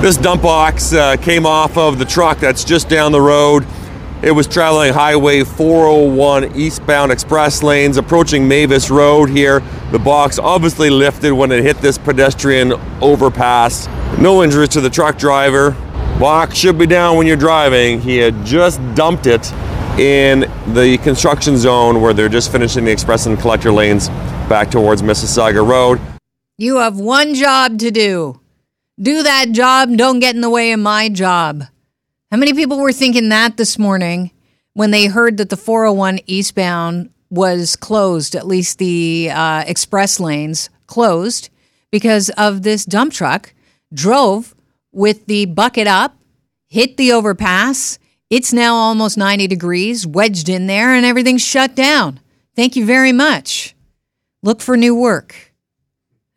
This dump box uh, came off of the truck that's just down the road. It was traveling Highway 401 eastbound express lanes, approaching Mavis Road here. The box obviously lifted when it hit this pedestrian overpass. No injuries to the truck driver. Box should be down when you're driving. He had just dumped it in the construction zone where they're just finishing the express and collector lanes back towards Mississauga Road. You have one job to do. Do that job. Don't get in the way of my job. How many people were thinking that this morning when they heard that the 401 eastbound was closed, at least the uh, express lanes closed because of this dump truck drove with the bucket up, hit the overpass. It's now almost 90 degrees, wedged in there, and everything's shut down. Thank you very much. Look for new work.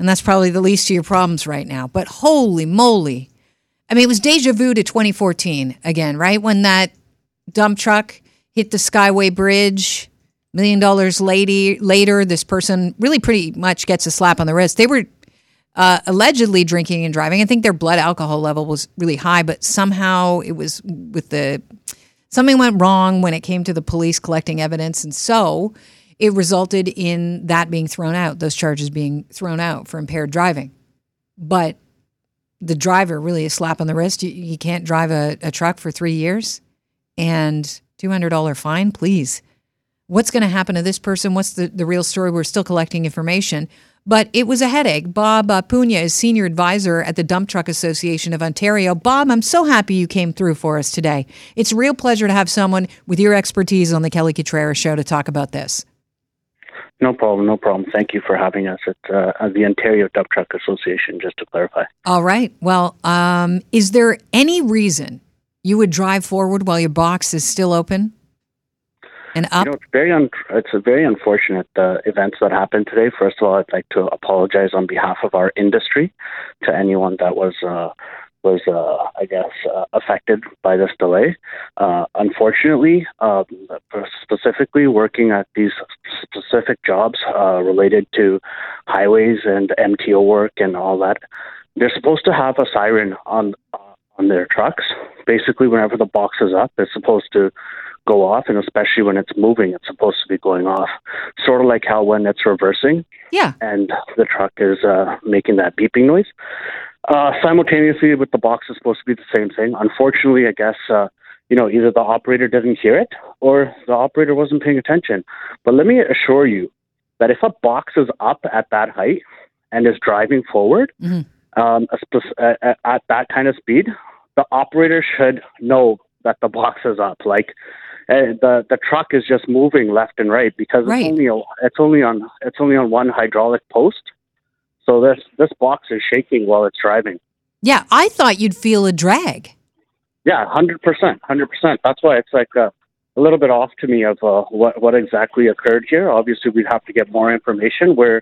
And that's probably the least of your problems right now. But holy moly. I mean, it was deja vu to 2014 again, right? When that dump truck hit the Skyway Bridge. Million dollars lady, later, this person really pretty much gets a slap on the wrist. They were uh, allegedly drinking and driving. I think their blood alcohol level was really high, but somehow it was with the something went wrong when it came to the police collecting evidence, and so it resulted in that being thrown out, those charges being thrown out for impaired driving. But the driver really a slap on the wrist. You, you can't drive a, a truck for three years and $200 fine, please. What's going to happen to this person? What's the, the real story? We're still collecting information. But it was a headache. Bob uh, is senior advisor at the Dump Truck Association of Ontario. Bob, I'm so happy you came through for us today. It's a real pleasure to have someone with your expertise on the Kelly Cutrara show to talk about this. No problem, no problem. Thank you for having us at, uh, at the Ontario Dump Truck Association, just to clarify. All right. Well, um, is there any reason you would drive forward while your box is still open and up? You know, it's very un- it's a very unfortunate uh, events that happened today. First of all, I'd like to apologize on behalf of our industry to anyone that was uh, was, uh, I guess, uh, affected by this delay. Uh, unfortunately, um, specifically working at these specific jobs uh, related to highways and MTO work and all that, they're supposed to have a siren on uh, on their trucks. Basically, whenever the box is up, it's supposed to go off, and especially when it's moving, it's supposed to be going off. Sort of like how when it's reversing, yeah, and the truck is uh, making that beeping noise. Uh, simultaneously, with the box is supposed to be the same thing. Unfortunately, I guess uh, you know either the operator didn't hear it or the operator wasn't paying attention. But let me assure you that if a box is up at that height and is driving forward mm-hmm. um, at, at that kind of speed, the operator should know that the box is up. Like uh, the the truck is just moving left and right because right. it's only a, it's only on it's only on one hydraulic post. So this this box is shaking while it's driving. Yeah, I thought you'd feel a drag. Yeah, hundred percent, hundred percent. That's why it's like a, a, little bit off to me of uh, what what exactly occurred here. Obviously, we'd have to get more information. Where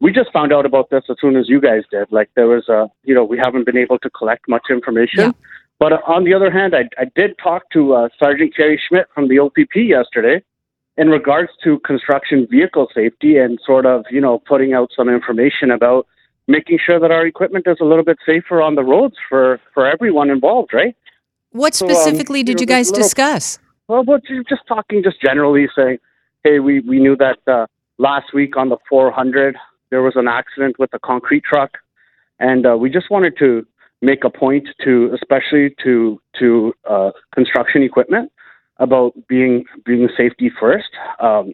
we just found out about this as soon as you guys did. Like there was a, you know, we haven't been able to collect much information. Yeah. But uh, on the other hand, I, I did talk to uh, Sergeant Kerry Schmidt from the OPP yesterday in regards to construction vehicle safety and sort of, you know, putting out some information about making sure that our equipment is a little bit safer on the roads for, for everyone involved, right? What specifically so, um, did you, know, guys little, discuss? Well, but just talking just generally saying, hey, we, we knew that uh, last week on the 400 there was an accident with a concrete truck, and uh, we just wanted to make a point to, especially to to uh, construction equipment, about being being safety first. Um,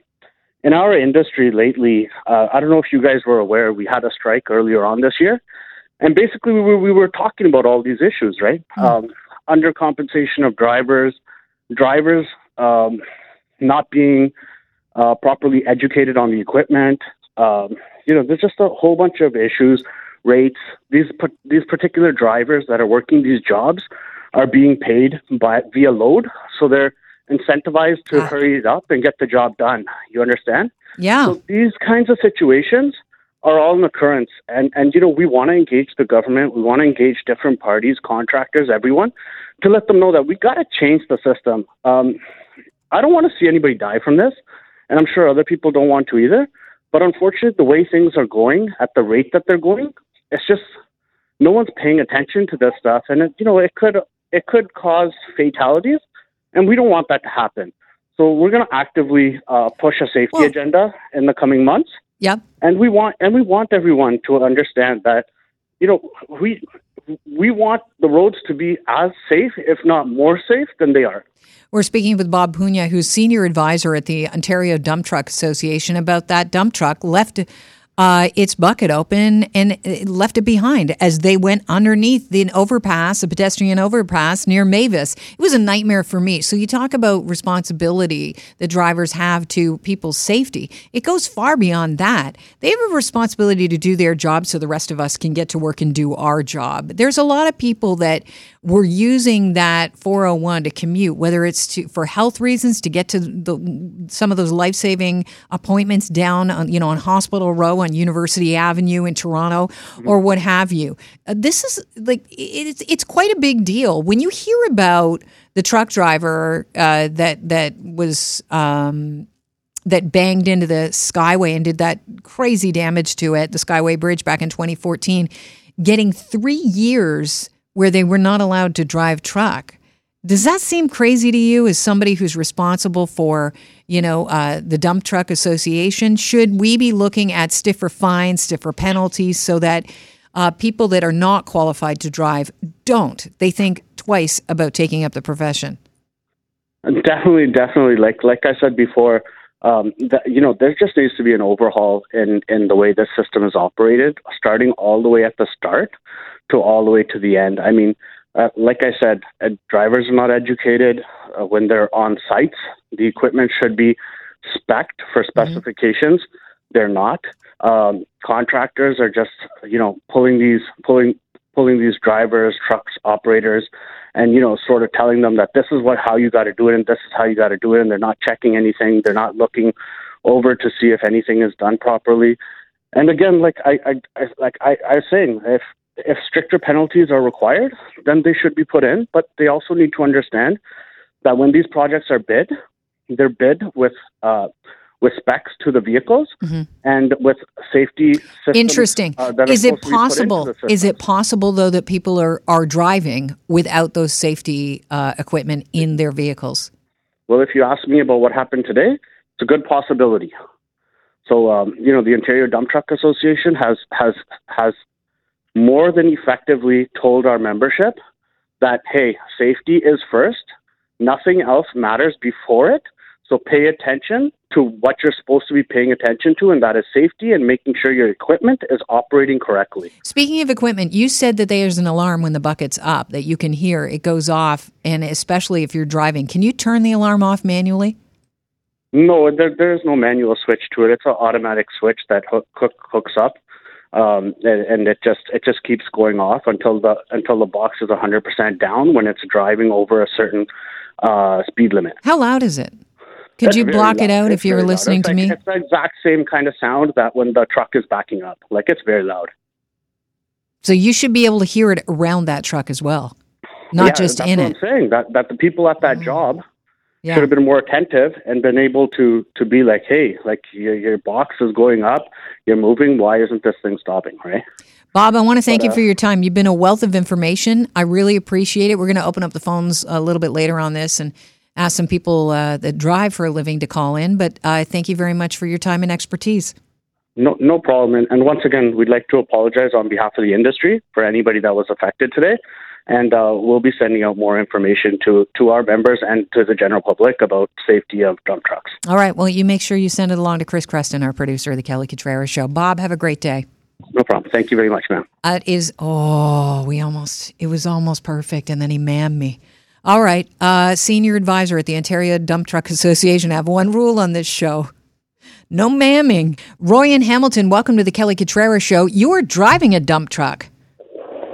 in our industry lately, uh, I don't know if you guys were aware, we had a strike earlier on this year, and basically we were, we were talking about all these issues, right? Mm. Um, undercompensation of drivers, drivers um, not being uh, properly educated on the equipment. Um, you know, there's just a whole bunch of issues. Rates. These these particular drivers that are working these jobs are being paid by via load, so they're incentivized to ah. hurry it up and get the job done. You understand? Yeah. So these kinds of situations are all an occurrence, and and you know we want to engage the government, we want to engage different parties, contractors, everyone, to let them know that we got to change the system. Um, I don't want to see anybody die from this, and I'm sure other people don't want to either. But unfortunately, the way things are going at the rate that they're going, it's just no one's paying attention to this stuff, and it, you know it could it could cause fatalities, and we don't want that to happen. So we're going to actively uh, push a safety Well- agenda in the coming months, Yep. and we want and we want everyone to understand that you know we we want the roads to be as safe, if not more safe, than they are. We're speaking with Bob Pugna, who's senior advisor at the Ontario Dump Truck Association, about that dump truck left uh, its bucket open and left it behind as they went underneath the overpass, a pedestrian overpass near Mavis. It was a nightmare for me. So you talk about responsibility that drivers have to people's safety. It goes far beyond that. They have a responsibility to do their job so the rest of us can get to work and do our job. There's a lot of people that were using that 401 to commute, whether it's to, for health reasons to get to the, some of those life saving appointments down on you know on Hospital Row on University Avenue in Toronto or what have you. Uh, this is like it's it's quite a big deal when you hear about the truck driver uh, that that was. Um, that banged into the Skyway and did that crazy damage to it, the Skyway Bridge back in 2014, getting three years where they were not allowed to drive truck. Does that seem crazy to you as somebody who's responsible for, you know, uh, the Dump Truck Association? Should we be looking at stiffer fines, stiffer penalties so that uh, people that are not qualified to drive don't? They think twice about taking up the profession. Definitely, definitely. Like like I said before, um, that, you know, there just needs to be an overhaul in in the way this system is operated, starting all the way at the start to all the way to the end. I mean, uh, like I said, uh, drivers are not educated uh, when they're on sites. The equipment should be spec'd for specifications. They're not. Um, contractors are just, you know, pulling these pulling pulling these drivers, trucks, operators, and you know, sort of telling them that this is what how you got to do it, and this is how you got to do it, and they're not checking anything. They're not looking over to see if anything is done properly. And again, like I, I, I like I, I was saying, if if stricter penalties are required, then they should be put in. But they also need to understand that when these projects are bid, they're bid with uh, with specs to the vehicles and with safety systems. Interesting. uh, is it supposed to be put into possible? Is it possible though that people are are driving without those safety uh, equipment in their vehicles? Well, if you ask me about what happened today, it's a good possibility. So, um, you know, the Ontario Dump Truck Association has has has more than effectively told our membership that hey, safety is first. Nothing else matters before it. So pay attention to what you're supposed to be paying attention to, and that is safety and making sure your equipment is operating correctly. Speaking of equipment, you said that there's an alarm when the bucket's up that you can hear. It goes off, and especially if you're driving, can you turn the alarm off manually? No, there, there is no manual switch to it. It's an automatic switch that hook, hook, hooks up, um, and, and it just it just keeps going off until the until the box is 100% down when it's driving over a certain uh, speed limit. How loud is it? Could you block it out It's if you were listening to like- me? It's the exact same kind of sound that when the truck is backing up. Like it's very loud. So you should be able to hear it around that truck as well, not Yeah, just that's in what it. I'm saying that that the people at that job Yeah. should have been more attentive and been able to to be like, hey, like your your box is going up, you're moving. Why isn't this thing stopping? Right. Bob, I want to thank you uh, for your time. You've been a wealth of information. I really appreciate it. We're going to open up the phones a little bit later on this and ask some people uh, that drive for a living to call in. But uh, thank you very much for your time and expertise. No, no problem. And, and once again, we'd like to apologize on behalf of the industry for anybody that was affected today. And uh, we'll be sending out more information to, to our members and to the general public about safety of dump trucks. All right. Well, you make sure you send it along to Chris Creston, our producer of the Kelly Cutrara Show. Bob, have a great day. No problem. Thank you very much, ma'am. It is, oh, we almost, it was almost perfect. And then he mammed me. All right. Uh, senior advisor at the Ontario Dump Truck Association. I have one rule on this show no mamming. Roy and Hamilton, welcome to the Kelly Cutrara Show. You are driving a dump truck.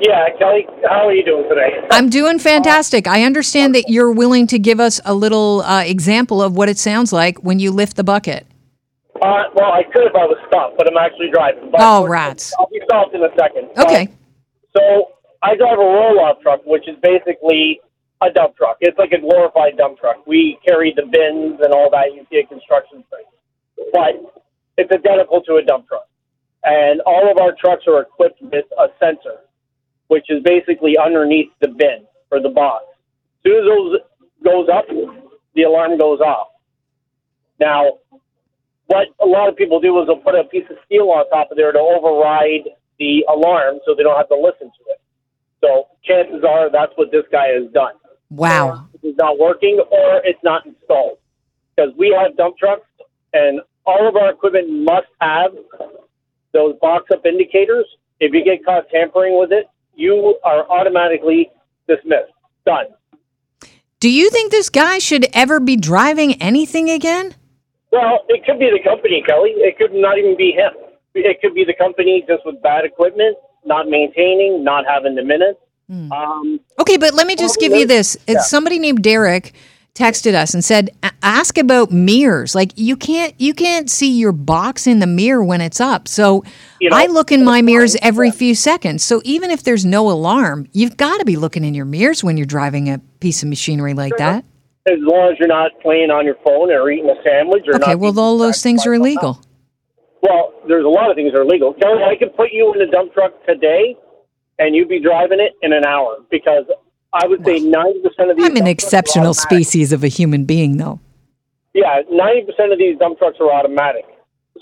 Yeah, Kelly, how are you doing today? I'm doing fantastic. I understand that you're willing to give us a little uh, example of what it sounds like when you lift the bucket. Uh, well, I could if I was stopped, but I'm actually driving. But Oh, rats. I'll be stopped in a second. Okay. Uh, so I drive a roll-off truck, which is basically a dump truck. It's like a glorified dump truck. We carry the bins and all that you see at construction sites, but it's identical to a dump truck. And all of our trucks are equipped with a sensor. Which is basically underneath the bin or the box. As soon as those goes up, the alarm goes off. Now, what a lot of people do is they'll put a piece of steel on top of there to override the alarm so they don't have to listen to it. So chances are that's what this guy has done. Wow. It's not working or it's not installed. Because we have dump trucks and all of our equipment must have those box up indicators. If you get caught tampering with it, you are automatically dismissed. Done. Do you think this guy should ever be driving anything again? Well, it could be the company, Kelly. It could not even be him. It could be the company just with bad equipment, not maintaining, not having the minutes. Um, Okay, but let me just give you this. It's Somebody named Derek texted us and said, "Ask about mirrors. Like you can't you can't see your box in the mirror when it's up. So You know, I look in my mirrors every few seconds. So even if there's no alarm, you've got to be looking in your mirrors when you're driving a piece of machinery like that. as long as you're not playing on your phone or eating a sandwich or Okay, not well all those things are illegal. Well, there's a lot of things that are illegal. Kelly, I could put you in a dump truck today, and you'd be driving it in an hour because I would say ninety percent of these. I'm an dump trucks are exceptional species of a human being though. Yeah, ninety percent of these dump trucks are automatic.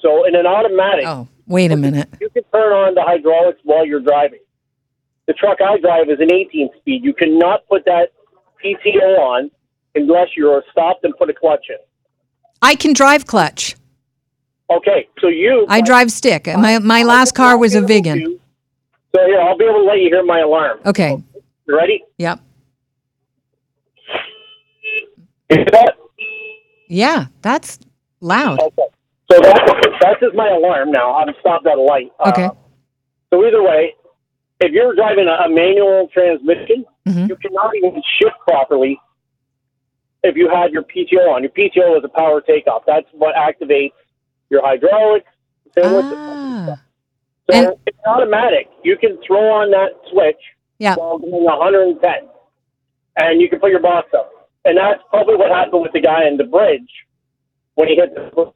So in an automatic, Oh, wait a minute. you can turn on the hydraulics while you're driving. The truck I drive is an 18 speed. You cannot put that PTO on unless you're stopped and put a clutch in. I can drive clutch. Okay, so you. I drive stick. My my last car was a Vigan. So yeah, I'll be able to let you hear my alarm. Okay. You ready? Yep. Hear that? Yeah, that's loud. Okay. So that, that's just my alarm now. I'm stopped at a light. Uh, Okay. so either way, if you're driving a, a manual transmission, Mhm. you cannot even shift properly if you had your PTO on. Your PTO is a power takeoff. That's what activates your hydraulics. Same with the- Ah. so and- it's automatic. You can throw on that switch Yeah. while going 110, and you can put your box up. And that's probably what happened with the guy in the bridge when he hit the.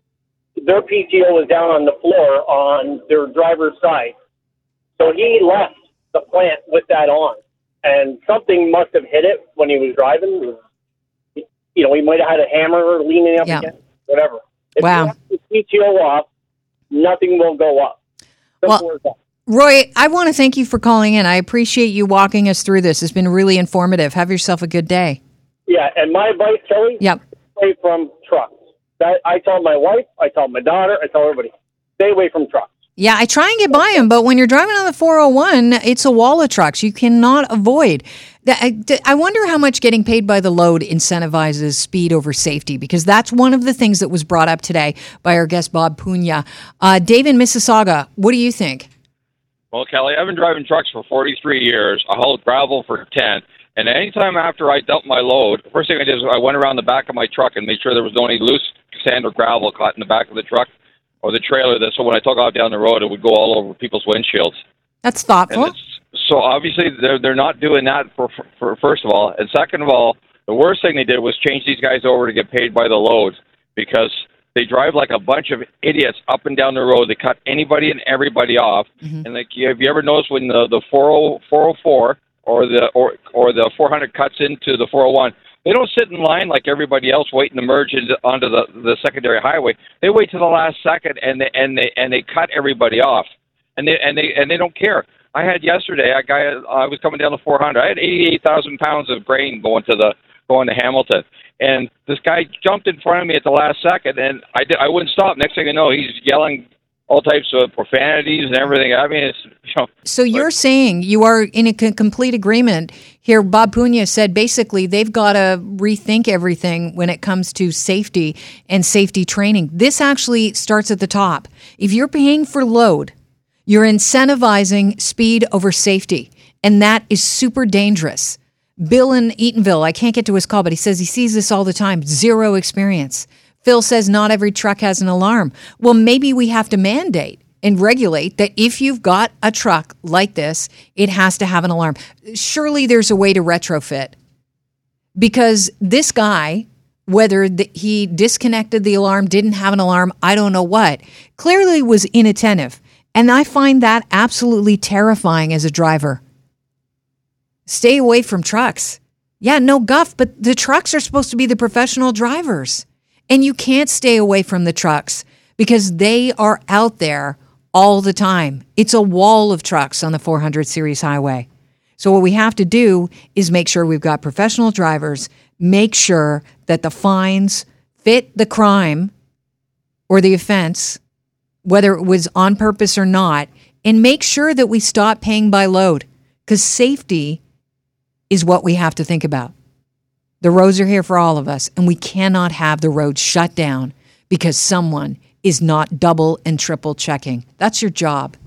Their PTO was down on the floor on their driver's side, so he left the plant with that on, and something must have hit it when he was driving. You know, he might have had a hammer leaning up Yeah. against whatever. If Wow. you have the PTO off, nothing will go up. Well-. Roy, I want to thank you for calling in. I appreciate you walking us through this. It's been really informative. Have yourself a good day. Yeah, and my advice, Kelly, Yep. stay from trucks. That I tell my wife, I tell my daughter, I tell everybody, stay away from trucks. Yeah, I try and get by them, but when you're driving on the 401, it's a wall of trucks you cannot avoid. That- I I wonder how much getting paid by the load incentivizes speed over safety, because that's one of the things that was brought up today by our guest Bob Punya. Uh, Dave in Mississauga, what do you think? Well, Kelly, I've been driving trucks for 43 years. I hauled gravel for 10. And anytime after I dumped my load, the first thing I did is I went around the back of my truck and made sure there was no any loose sand or gravel caught in the back of the truck or the trailer. That so when I took off down the road, it would go all over people's windshields. That's thoughtful. so obviously they're they're not doing that for, for for first of all, and second of all, the worst thing they did was change these guys over to get paid by the load because they drive like a bunch of idiots up and down the road. They cut anybody and everybody off. Mm-hmm. And like, have you ever noticed when the the 40, 404 or the or or the 400 cuts into the 401? They don't sit in line like everybody else waiting to merge into, onto the the secondary highway. They wait to the last second and they and they and they cut everybody off and they and they and they don't care. I had yesterday a guy. I was coming down the 400. I had 88,000 pounds of grain going to the going to Hamilton, and this guy jumped in front of me at the last second, and I did. I wouldn't stop. Next thing I know, he's yelling all types of profanities and everything. I mean, it's you know. So you're saying you are in a c- complete agreement here. Bob Pugna said basically they've got to rethink everything when it comes to safety and safety training. This actually starts at the top. If you're paying for load, you're incentivizing speed over safety, and that is super dangerous. Bill in Eatonville, I can't get to his call, but he says he sees this all the time. Zero experience. Phil says not every truck has an alarm. Well, maybe we have to mandate and regulate that if you've got a truck like this, it has to have an alarm. Surely there's a way to retrofit because this guy, whether the, he disconnected the alarm, didn't have an alarm, I don't know what, clearly was inattentive. And I find that absolutely terrifying as a driver. Stay away from trucks. Yeah, no guff, but the trucks are supposed to be the professional drivers. And you can't stay away from the trucks because they are out there all the time. It's a wall of trucks on the 400 series highway. So, what we have to do is make sure we've got professional drivers, make sure that the fines fit the crime or the offense, whether it was on purpose or not, and make sure that we stop paying by load because safety is what we have to think about. The roads are here for all of us, and we cannot have the roads shut down because someone is not double and triple checking. That's your job.